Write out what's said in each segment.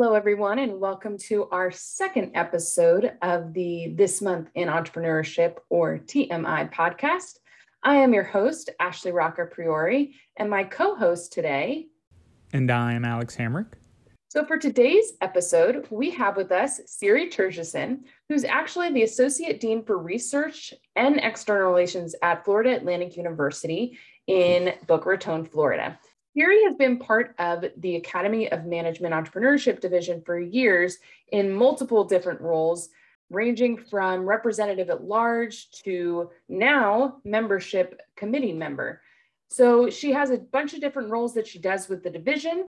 Hello, everyone, and welcome to our second episode of the This Month in Entrepreneurship or TMI podcast. I am your host, Ashley Rocker Priori, and my co host today. And I am Alex Hamrick. So, for today's episode, we have with us Siri Terjesen, who's actually the Associate Dean for Research and External Relations at Florida Atlantic University in Boca Raton, Florida. Siri has been part of the Academy of Management Entrepreneurship Division for years in multiple different roles, ranging from representative at large to now membership committee member. So she has a bunch of different roles that she does with the division.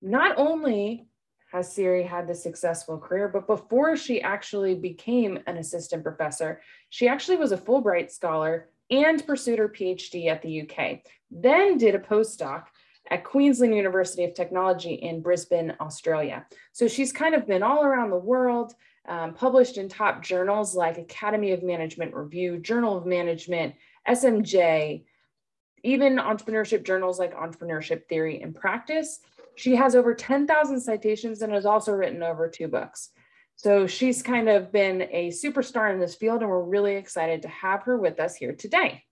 Not only has Siri had the successful career, but before she actually became an assistant professor, she actually was a Fulbright scholar and pursued her PhD at the UK, then did a postdoc at Queensland University of Technology in Brisbane, Australia. So she's kind of been all around the world, um, published in top journals like Academy of Management Review, Journal of Management, SMJ, even entrepreneurship journals like Entrepreneurship Theory and Practice. She has over 10,000 citations and has also written over two books. So she's kind of been a superstar in this field, and we're really excited to have her with us here today.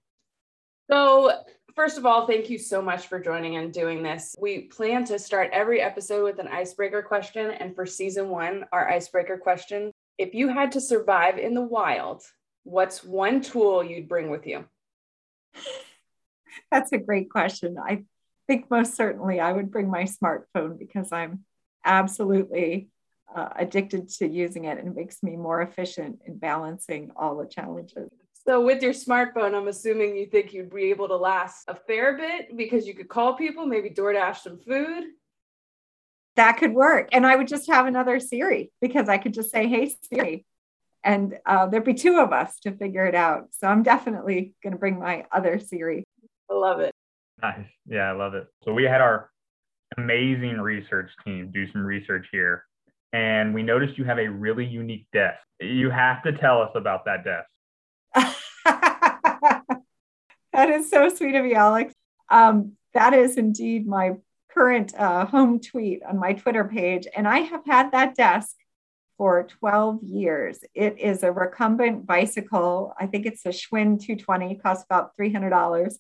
So, first of all, thank you so much for joining and doing this. We plan to start every episode with an icebreaker question. And for season one, our icebreaker question if you had to survive in the wild, what's one tool you'd bring with you? That's a great question. I think most certainly I would bring my smartphone because I'm absolutely uh, addicted to using it and it makes me more efficient in balancing all the challenges. So with your smartphone, I'm assuming you think you'd be able to last a fair bit because you could call people, maybe DoorDash some food. That could work. And I would just have another Siri because I could just say, hey, Siri. And uh, there'd be two of us to figure it out. So I'm definitely going to bring my other Siri. I love it. Nice. Yeah, I love it. So we had our amazing research team do some research here. And we noticed you have a really unique desk. You have to tell us about that desk. that is so sweet of you, Alex. Um, that is indeed my current uh, home tweet on my Twitter page. And I have had that desk for 12 years. It is a recumbent bicycle. I think it's a Schwinn 220, costs about $300.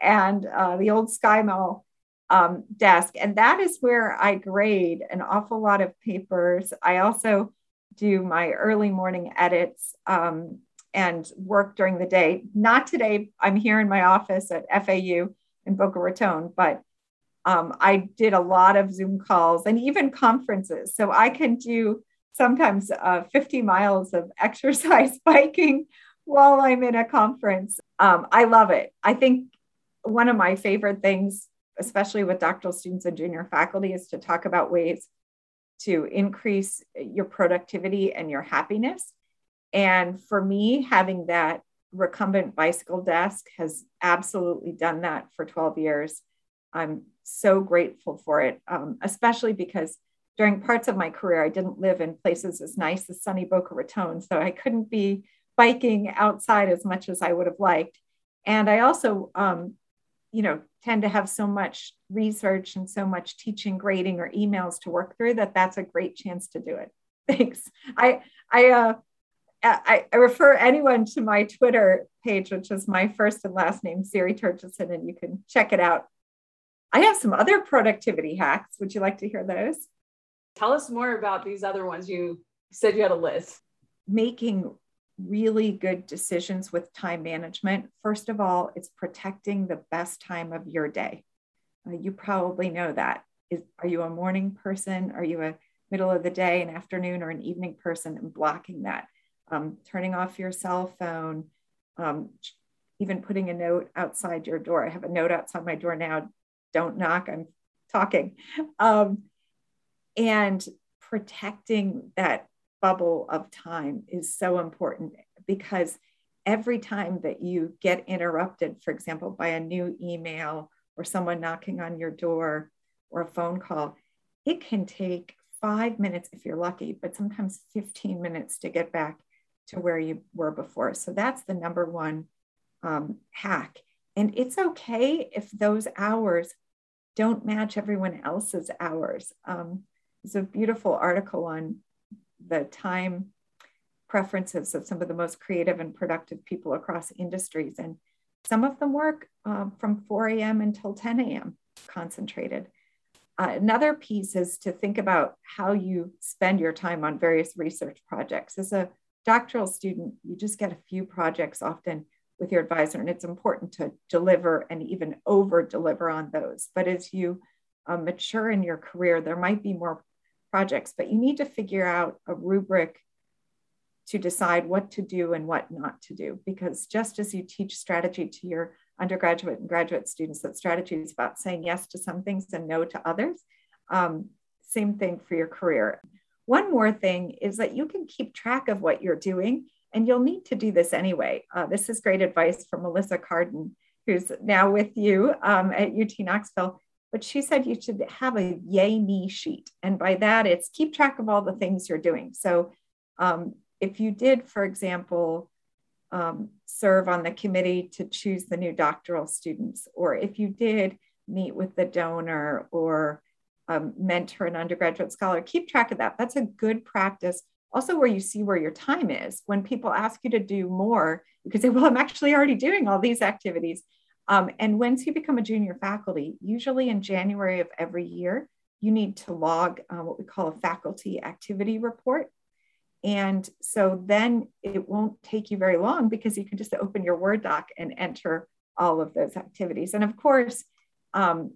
And uh, the old SkyMall um, desk. And that is where I grade an awful lot of papers. I also do my early morning edits. Um, and work during the day. Not today. I'm here in my office at FAU in Boca Raton, but um, I did a lot of Zoom calls and even conferences. So I can do sometimes uh, 50 miles of exercise biking while I'm in a conference. Um, I love it. I think one of my favorite things, especially with doctoral students and junior faculty, is to talk about ways to increase your productivity and your happiness. And for me, having that recumbent bicycle desk has absolutely done that for 12 years. I'm so grateful for it, um, especially because during parts of my career, I didn't live in places as nice as sunny Boca Raton. So I couldn't be biking outside as much as I would have liked. And I also, um, you know, tend to have so much research and so much teaching, grading, or emails to work through that that's a great chance to do it. Thanks. I, I, uh, I, I, refer anyone to my Twitter page, which is my first and last name, Siri Terjesen, and you can check it out. I have some other productivity hacks. Would you like to hear those? Tell us more about these other ones. You said you had a list. Making really good decisions with time management. First of all, it's protecting the best time of your day. Uh, you probably know that. Is, are you a morning person? Are you a middle of the day, an afternoon, or an evening person? And blocking that um, turning off your cell phone, um, even putting a note outside your door. I have a note outside my door now. Don't knock, I'm talking. Um, and protecting that bubble of time is so important because every time that you get interrupted, for example, by a new email or someone knocking on your door or a phone call, it can take five minutes if you're lucky, but sometimes 15 minutes to get back to where you were before. So that's the number one um, hack. And it's okay if those hours don't match everyone else's hours. Um, There's a beautiful article on the time preferences of some of the most creative and productive people across industries. And some of them work um, from 4 a.m. until 10 a.m. concentrated. Uh, another piece is to think about how you spend your time on various research projects. As a doctoral student, you just get a few projects often with your advisor, and it's important to deliver and even over deliver on those. But as you uh, mature in your career, there might be more projects, but you need to figure out a rubric to decide what to do and what not to do. Because just as you teach strategy to your undergraduate and graduate students, that strategy is about saying yes to some things and no to others. Um, same thing for your career. One more thing is that you can keep track of what you're doing, and you'll need to do this anyway. Uh, this is great advice from Melissa Cardon, who's now with you um, at UT Knoxville. But she said you should have a yay me sheet. And by that, it's keep track of all the things you're doing. So um, if you did, for example, um, serve on the committee to choose the new doctoral students, or if you did meet with the donor or um, mentor an undergraduate scholar, keep track of that. That's a good practice. Also, where you see where your time is. When people ask you to do more, you can say, Well, I'm actually already doing all these activities. Um, and once you become a junior faculty, usually in January of every year, you need to log uh, what we call a faculty activity report. And so then it won't take you very long because you can just open your Word doc and enter all of those activities. And of course, um,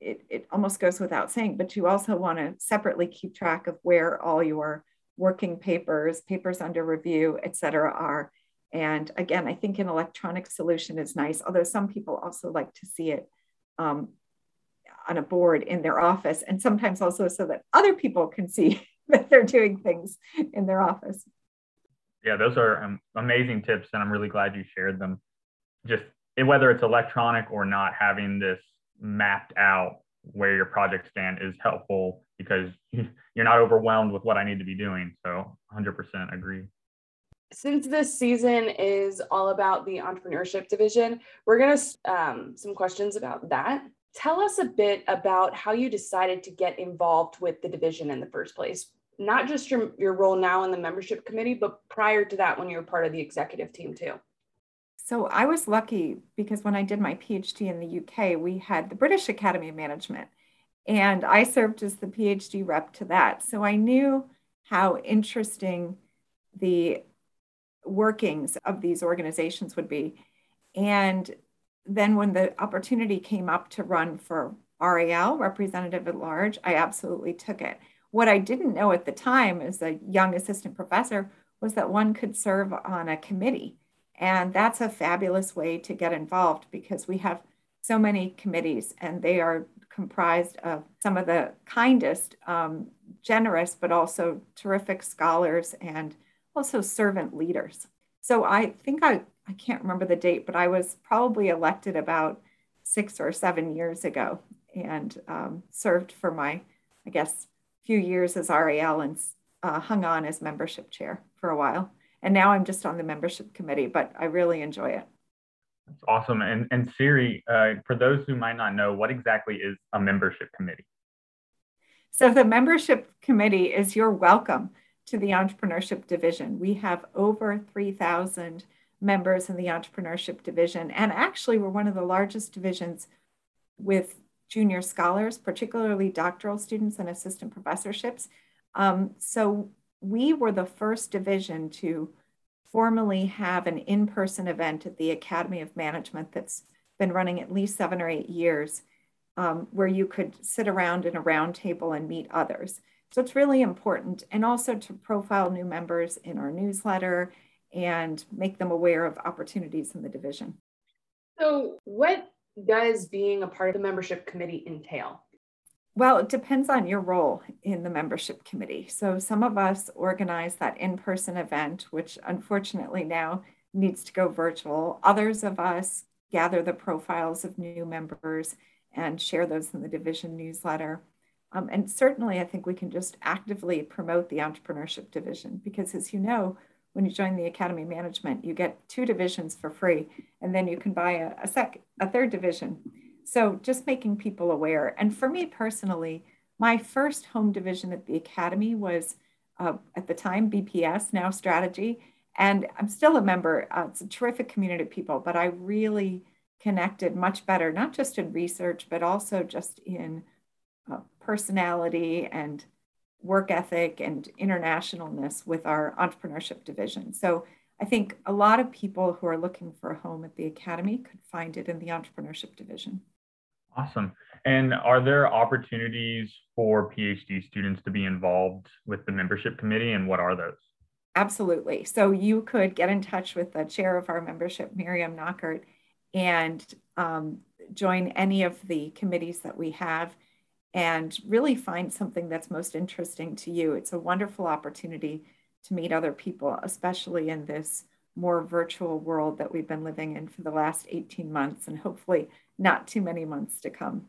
it, it almost goes without saying, but you also want to separately keep track of where all your working papers, papers under review, et cetera, are. And again, I think an electronic solution is nice, although some people also like to see it um, on a board in their office, and sometimes also so that other people can see that they're doing things in their office. Yeah, those are um, amazing tips, and I'm really glad you shared them. Just whether it's electronic or not, having this mapped out where your projects stand is helpful because you're not overwhelmed with what I need to be doing. So 100% agree. Since this season is all about the entrepreneurship division, we're going to um, some questions about that. Tell us a bit about how you decided to get involved with the division in the first place not just your, your role now in the membership committee, but prior to that when you were part of the executive team too? So I was lucky because when I did my PhD in the UK, we had the British Academy of Management, and I served as the PhD rep to that. So I knew how interesting the workings of these organizations would be. And then when the opportunity came up to run for RAL, representative at large, I absolutely took it. What I didn't know at the time as a young assistant professor was that one could serve on a committee. And that's a fabulous way to get involved because we have so many committees and they are comprised of some of the kindest, um, generous, but also terrific scholars and also servant leaders. So I think I, I can't remember the date, but I was probably elected about six or seven years ago and um, served for my, I guess, few years as RAL and uh, hung on as membership chair for a while. And now I'm just on the membership committee, but I really enjoy it. That's awesome. And, and Siri, uh, for those who might not know, what exactly is a membership committee? So, the membership committee is your welcome to the entrepreneurship division. We have over 3,000 members in the entrepreneurship division. And actually, we're one of the largest divisions with junior scholars, particularly doctoral students and assistant professorships. Um, so we were the first division to formally have an in-person event at the Academy of Management that's been running at least seven or eight years, um, where you could sit around in a round table and meet others. So it's really important, and also to profile new members in our newsletter and make them aware of opportunities in the division. So, what does being a part of the membership committee entail? Well, it depends on your role in the membership committee. So, some of us organize that in person event, which unfortunately now needs to go virtual. Others of us gather the profiles of new members and share those in the division newsletter. Um, and certainly, I think we can just actively promote the entrepreneurship division because, as you know, when you join the Academy Management, you get two divisions for free, and then you can buy a, a sec a third division. So just making people aware. And for me personally, My first home division at the Academy was uh, at the time BPS, now Strategy. And I'm still a member. Uh, it's a terrific community of people, but I really connected much better, not just in research, but also just in uh, personality and work ethic and internationalness with our entrepreneurship division. So I think a lot of people who are looking for a home at the Academy could find it in the entrepreneurship division. Awesome. And are there opportunities for PhD students to be involved with the membership committee, and what are those? Absolutely. So you could get in touch with the chair of our membership, Miriam Knockaert, and um, join any of the committees that we have and really find something that's most interesting to you. It's a wonderful opportunity to meet other people, especially in this more virtual world that we've been living in for the last 18 months and hopefully not too many months to come.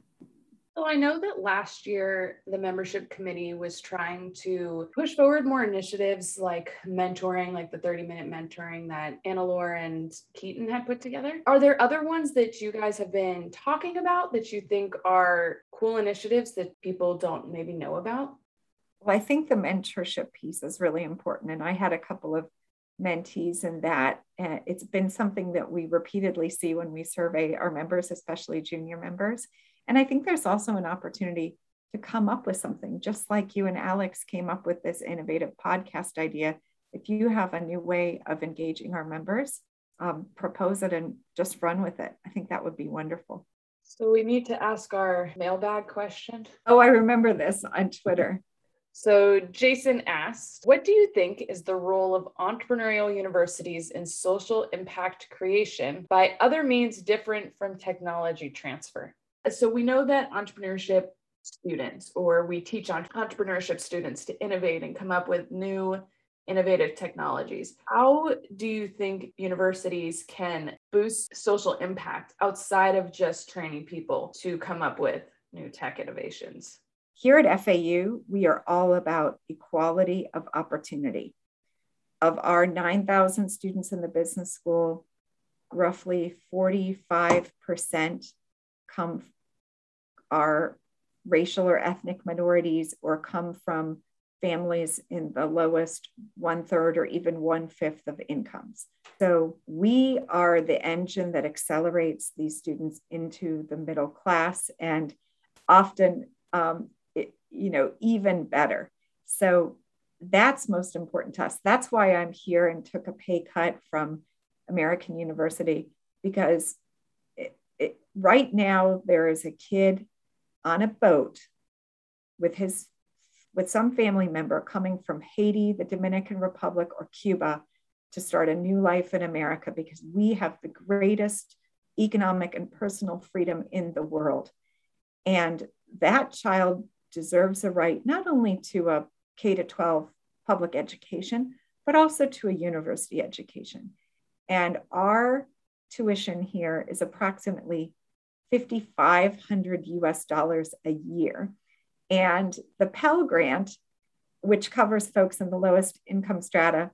So I know that last year the membership committee was trying to push forward more initiatives like mentoring, like the 30 minute mentoring that Annalore and Keaton had put together. Are there other ones that you guys have been talking about that you think are cool initiatives that people don't maybe know about? Well, I think the mentorship piece is really important. And I had a couple of mentees in that. And it's been something that we repeatedly see when we survey our members, especially junior members and I think there's also an opportunity to come up with something, just like you and Alex came up with this innovative podcast idea. If you have a new way of engaging our members, um, propose it and just run with it. I think that would be wonderful. So we need to ask our mailbag question. Oh, I remember this on Twitter. So Jason asked, what do you think is the role of entrepreneurial universities in social impact creation by other means different from technology transfer? So we know that entrepreneurship students, or we teach entrepreneurship students to innovate and come up with new innovative technologies. How do you think universities can boost social impact outside of just training people to come up with new tech innovations? Here at FAU, we are all about equality of opportunity. Of our 9,000 students in the business school, roughly 45% come are racial or ethnic minorities or come from families in the lowest one third or even one fifth of incomes. So we are the engine that accelerates these students into the middle class and often, um, you know, even better. So that's most important to us. That's why I'm here and took a pay cut from American University because it, it, right now there is a kid on a boat with his with some family member coming from Haiti, the Dominican Republic, or Cuba to start a new life in America because we have the greatest economic and personal freedom in the world. And that child deserves a right not only to a K to 12 public education, but also to a university education. And our tuition here is approximately 5,500 US dollars a year. And the Pell Grant, which covers folks in the lowest income strata,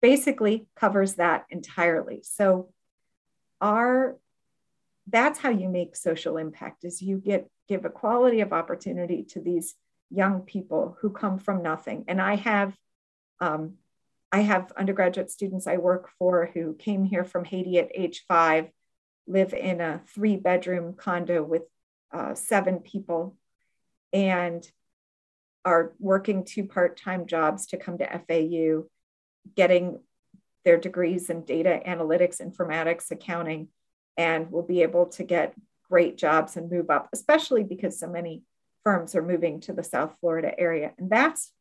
basically covers that entirely. So our that's how you make social impact is you get give equality of opportunity to these young people who come from nothing. And I have um, I have undergraduate students I work for who came here from Haiti at age five live in a three bedroom condo with uh, seven people and are working two part time jobs to come to FAU, getting their degrees in data analytics, informatics, accounting, and will be able to get great jobs and move up, especially because so many firms are moving to the South Florida area. And that's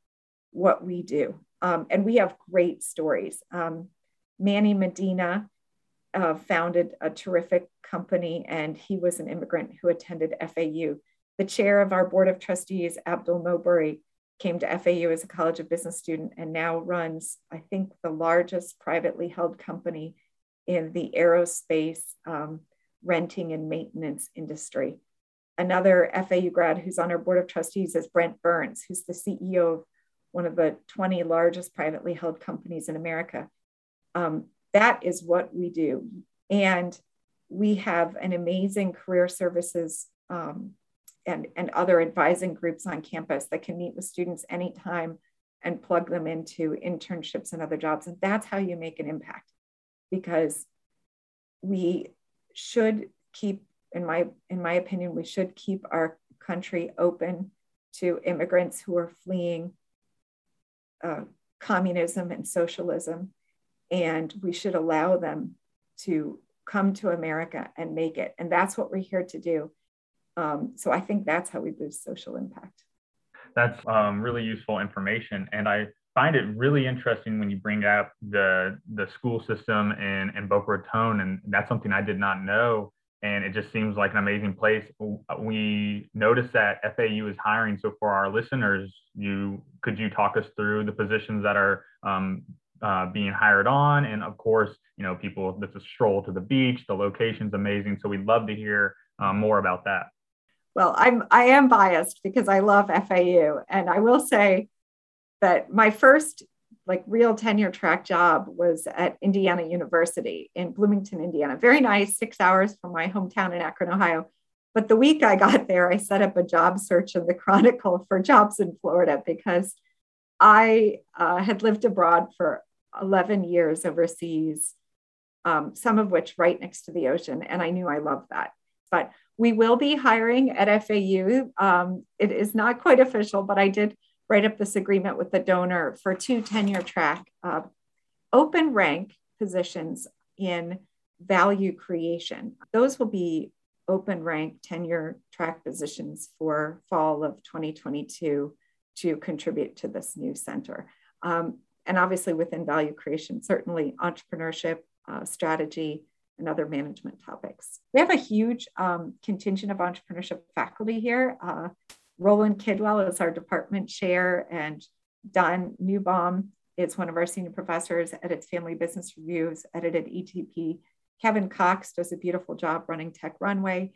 what we do. Um, and we have great stories. Um, Manny Medina uh, founded a terrific company, and he was an immigrant who attended FAU. The chair of our board of trustees, Abdol Moabery, came to FAU as a College of Business student and now runs, I think, the largest privately held company in the aerospace um, renting and maintenance industry. Another FAU grad who's on our board of trustees is Brent Burns, who's the CEO of one of the 20 largest privately held companies in America. Um, that is what we do. And we have an amazing career services um, and, and other advising groups on campus that can meet with students anytime and plug them into internships and other jobs. And that's how you make an impact because we should keep, in my, in my opinion, we should keep our country open to immigrants who are fleeing uh, communism and socialism. And we should allow them to come to America and make it. And that's what we're here to do. Um, so I think that's how we boost social impact. That's um, really useful information. And I find it really interesting when you bring up the, the school system in, in Boca Raton. And that's something I did not know. And it just seems like an amazing place. We noticed that FAU is hiring. So for our listeners, you could you talk us through the positions that are um, uh, being hired on. And of course, you know, people, this is stroll to the beach, the location's amazing. So we'd love to hear um, more about that. Well, I'm, I am biased because I love FAU. And I will say that my first like real tenure track job was at Indiana University in Bloomington, Indiana. Very nice, six hours from my hometown in Akron, Ohio. But the week I got there, I set up a job search in the Chronicle for jobs in Florida because I uh, had lived abroad for 11 years overseas, um, some of which right next to the ocean. And I knew I loved that. But we will be hiring at FAU. Um, it is not quite official, but I did write up this agreement with the donor for two tenure track uh, open rank positions in value creation. Those will be open rank tenure track positions for fall of 2022 to contribute to this new center. Um, and obviously within value creation, certainly entrepreneurship, uh, strategy, and other management topics. We have a huge um, contingent of entrepreneurship faculty here. Uh, Roland Kidwell is our department chair, and Don Neubaum is one of our senior professors, edits Family Business Reviews, edited ETP. Kevin Cox does a beautiful job running Tech Runway.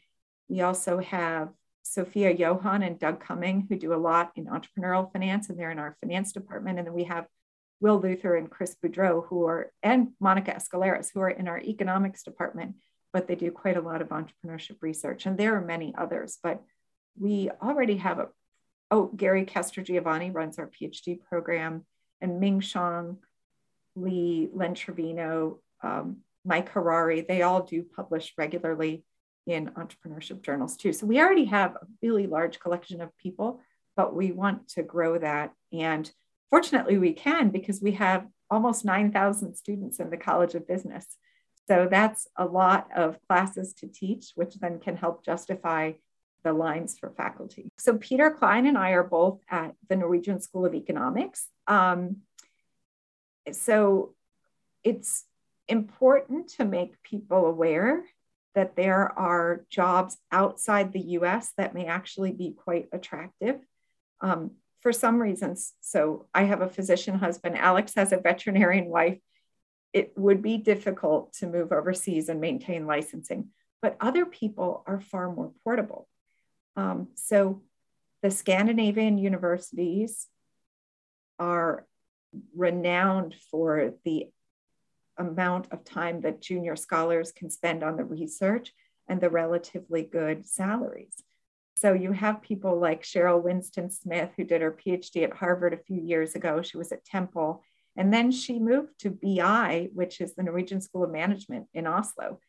We also have Sophia Johan and Doug Cumming, who do a lot in entrepreneurial finance, and they're in our finance department. And then we have Will Luther and Chris Boudreaux, who are, and Monica Escaleras, who are in our economics department, but they do quite a lot of entrepreneurship research. And there are many others, but we already have a, oh, Gary Castrogiovanni runs our PhD program, and Ming Shang, Lee, Len Trevino, um, Mike Harari, they all do publish regularly in entrepreneurship journals too. So we already have a really large collection of people, but we want to grow that. And fortunately, we can because we have almost 9,000 students in the College of Business. So that's a lot of classes to teach, which then can help justify the lines for faculty. So Peter Klein and I are both at the Norwegian School of Economics. Um, so it's important to make people aware that there are jobs outside the US that may actually be quite attractive. Um, for some reasons. So I have a physician husband, Alex has a veterinarian wife. It would be difficult to move overseas and maintain licensing, but other people are far more portable. Um, so the Scandinavian universities are renowned for the amount of time that junior scholars can spend on the research and the relatively good salaries. So you have people like Sheryl Winston Smith, who did her PhD at Harvard a few years ago. She was at Temple. And then she moved to BI, which is the Norwegian School of Management in Oslo,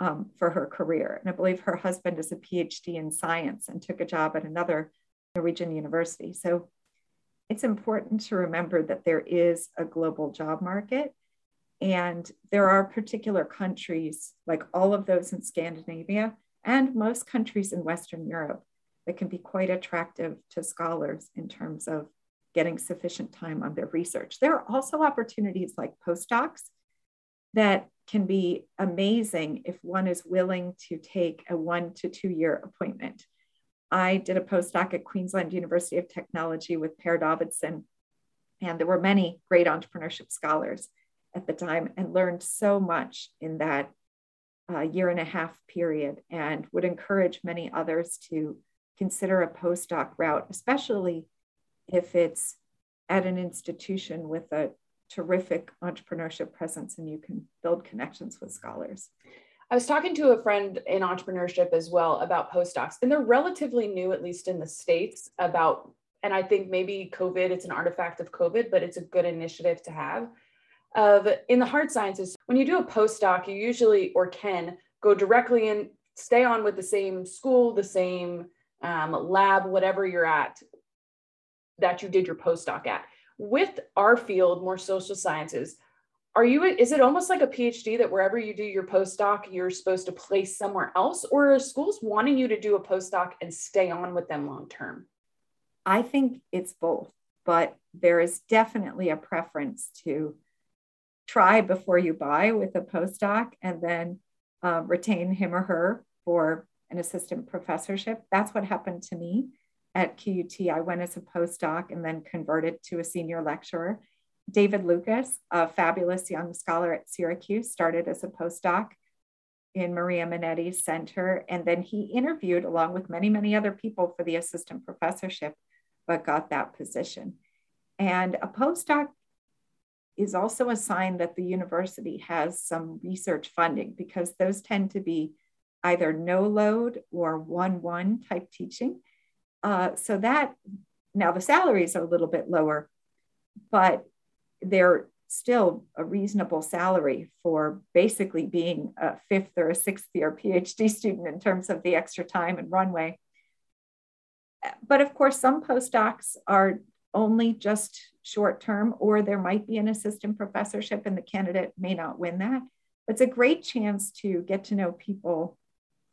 um, for her career. And I believe her husband is a PhD in science and took a job at another Norwegian university. So it's important to remember that there is a global job market. And there are particular countries, like all of those in Scandinavia and most countries in Western Europe, that can be quite attractive to scholars in terms of getting sufficient time on their research. There are also opportunities like postdocs that can be amazing if one is willing to take a one to two year appointment. I did a postdoc at Queensland University of Technology with Per Davidsson, and there were many great entrepreneurship scholars at the time and learned so much in that uh, year and a half period and would encourage many others to consider a postdoc route, especially if it's at an institution with a terrific entrepreneurship presence and you can build connections with scholars. I was talking to a friend in entrepreneurship as well about postdocs, and they're relatively new, at least in the States, about, and I think maybe COVID, it's an artifact of COVID, but it's a good initiative to have. Of in the hard sciences, when you do a postdoc, you usually or can go directly and stay on with the same school, the same um, lab, whatever you're at that you did your postdoc at. With our field, more social sciences, are you is it almost like a phd that wherever you do your postdoc you're supposed to place somewhere else? Or are schools wanting you to do a postdoc and stay on with them long term? I think it's both but there is definitely a preference to try before you buy with a postdoc and then uh, retain him or her for an assistant professorship. That's what happened to me at qut i went as a postdoc and then converted to a senior lecturer David Lucas, a fabulous young scholar at Syracuse, started as a postdoc in Maria Minniti's center. And then he interviewed, along with many, many other people, for the assistant professorship, but got that position. And a postdoc is also a sign that the university has some research funding because those tend to be either no load or one one type teaching. Uh, so that now the salaries are a little bit lower, but they're still a reasonable salary for basically being a fifth or a sixth year PhD student in terms of the extra time and runway. But of course, some postdocs are only just short term, or there might be an assistant professorship and the candidate may not win that. But It's a great chance to get to know people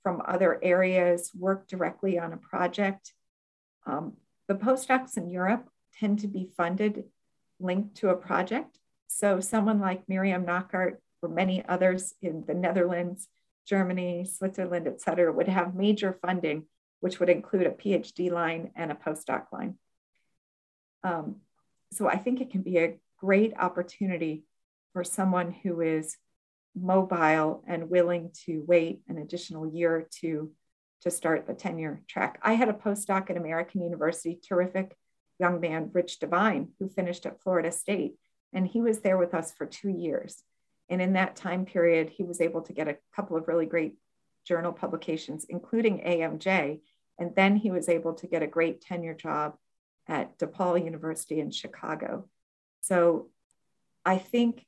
from other areas, work directly on a project. Um, the postdocs in Europe tend to be funded linked to a project. So someone like Miriam Knockaert or many others in the Netherlands, Germany, Switzerland, et cetera, would have major funding, which would include a PhD line and a postdoc line. Um, so I think it can be a great opportunity for someone who is mobile and willing to wait an additional year or two to start the tenure track. I had a postdoc at American University, terrific young man, Rich Devine, who finished at Florida State. And he was there with us for two years. And in that time period, he was able to get a couple of really great journal publications, including AMJ. And then he was able to get a great tenure job at DePaul University in Chicago. So I think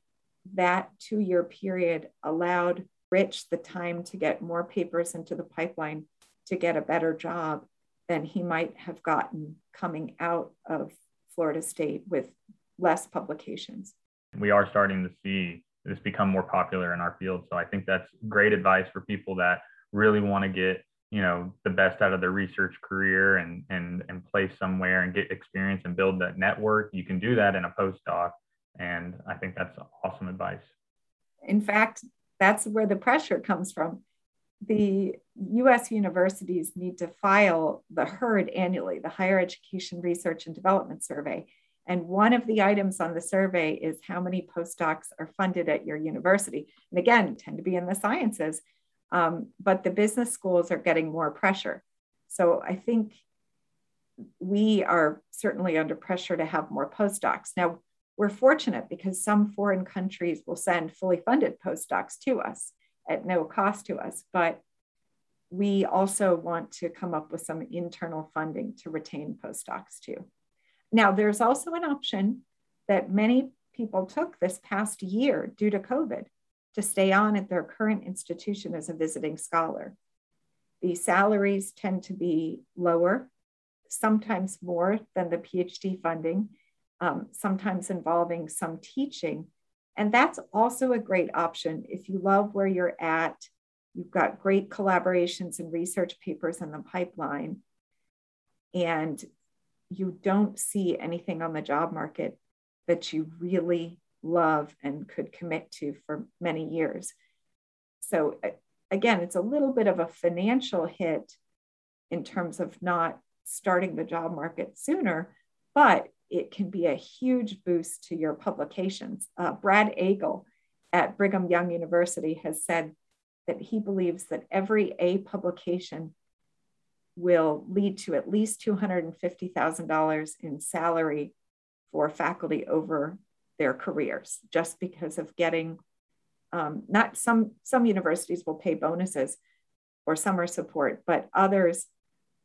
that two year period allowed Rich the time to get more papers into the pipeline to get a better job than he might have gotten coming out of Florida State with less publications. We are starting to see this become more popular in our field. So I think that's great advice for people that really want to get you know the best out of their research career and and and place somewhere and get experience and build that network you can do that in a postdoc and i think that's awesome advice in fact that's where the pressure comes from the US universities need to file the HERD annually, the Higher Education Research and Development Survey. And one of the items on the survey is how many postdocs are funded at your university. And again, tend to be in the sciences, um, but the business schools are getting more pressure. So I think we are certainly under pressure to have more postdocs. Now, we're fortunate because some foreign countries will send fully funded postdocs to us at no cost to us. But we also want to come up with some internal funding to retain postdocs too. Now, there's also an option that many people took this past year due to COVID to stay on at their current institution as a visiting scholar. The salaries tend to be lower, sometimes more than the PhD funding, um, sometimes involving some teaching, and that's also a great option if you love where you're at. You've got great collaborations and research papers in the pipeline, and you don't see anything on the job market that you really love and could commit to for many years. So, again, it's a little bit of a financial hit in terms of not starting the job market sooner, but it can be a huge boost to your publications. Uh, Brad Agle at Brigham Young University has said that he believes that every A publication will lead to at least $250,000 in salary for faculty over their careers, just because of getting Um, not some some universities will pay bonuses or summer support, but others,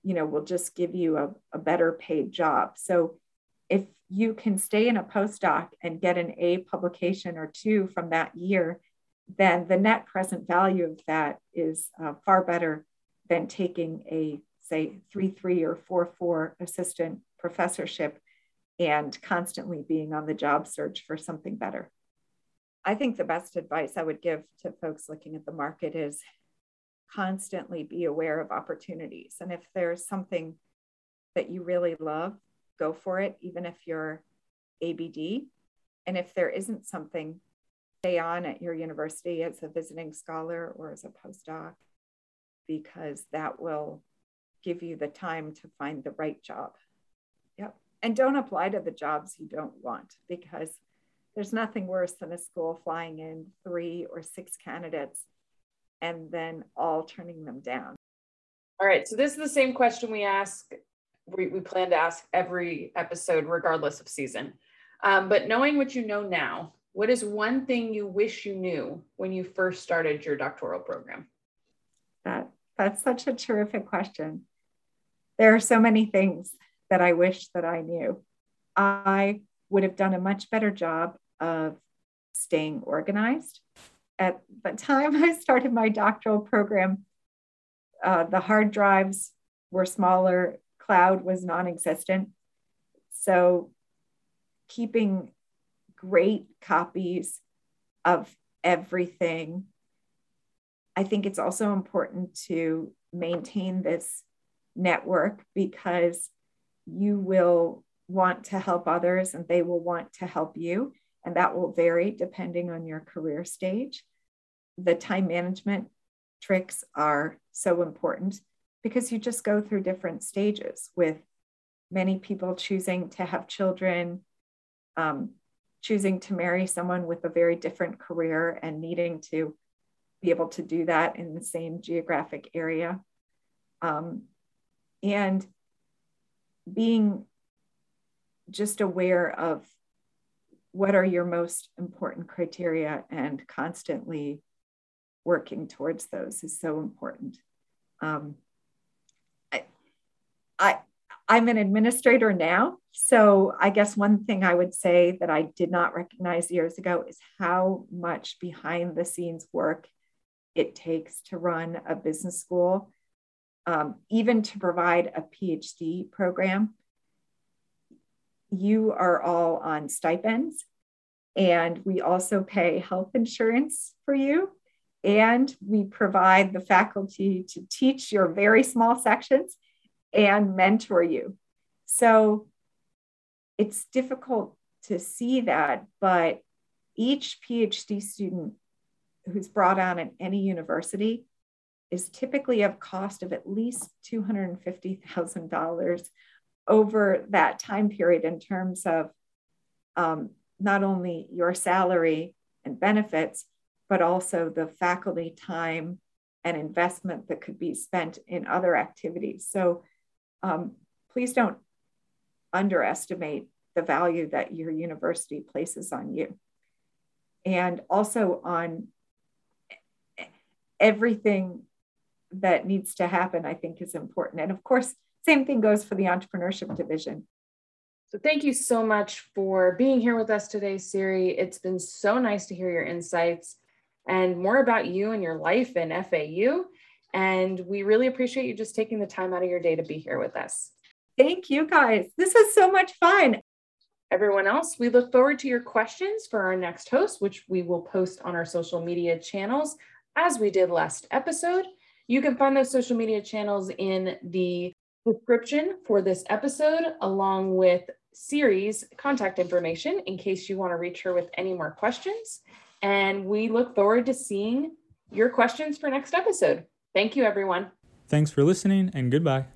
you know, will just give you a, a better paid job. So if you can stay in a postdoc and get an A publication or two from that year, then the net present value of that is uh, far better than taking a say three three or four four assistant professorship and constantly being on the job search for something better. I think the best advice I would give to folks looking at the market is constantly be aware of opportunities. And if there's something that you really love, go for it, even if you're ABD. And if there isn't something, stay on at your university as a visiting scholar or as a postdoc, because that will give you the time to find the right job. Yep. And don't apply to the jobs you don't want because there's nothing worse than a school flying in three or six candidates and then all turning them down. All right. So this is the same question we ask, we, we plan to ask every episode, regardless of season. Um, but knowing what you know now, what is one thing you wish you knew when you first started your doctoral program? That that's such a terrific question. There are so many things that I wish that I knew. I would have done a much better job of staying organized. At the time I started my doctoral program, uh, the hard drives were smaller, cloud was non existent. So, keeping great copies of everything. I think it's also important to maintain this network because you will want to help others and they will want to help you. And that will vary depending on your career stage. The time management tricks are so important because you just go through different stages with many people choosing to have children, um, choosing to marry someone with a very different career and needing to be able to do that in the same geographic area. Um, and being just aware of what are your most important criteria and constantly working towards those is so important. Um, I, I'm an administrator now. So I guess one thing I would say that I did not recognize years ago is how much behind the scenes work it takes to run a business school, um, even to provide a PhD program you are all on stipends, and we also pay health insurance for you. And we provide the faculty to teach your very small sections and mentor you. So it's difficult to see that, but each PhD student who's brought on at any university is typically of cost of at least $250,000 over that time period in terms of um, not only your salary and benefits, but also the faculty time and investment that could be spent in other activities. So um, please don't underestimate the value that your university places on you. And also on everything that needs to happen, I think is important. And of course, same thing goes for the entrepreneurship division. So thank you so much for being here with us today, Siri. It's been so nice to hear your insights and more about you and your life in FAU. And we really appreciate you just taking the time out of your day to be here with us. Thank you, guys. This was so much fun. Everyone else, we look forward to your questions for our next host, which we will post on our social media channels as we did last episode. You can find those social media channels in the description for this episode, along with Siri's contact information in case you want to reach her with any more questions. And we look forward to seeing your questions for next episode. Thank you, everyone. Thanks for listening, and goodbye.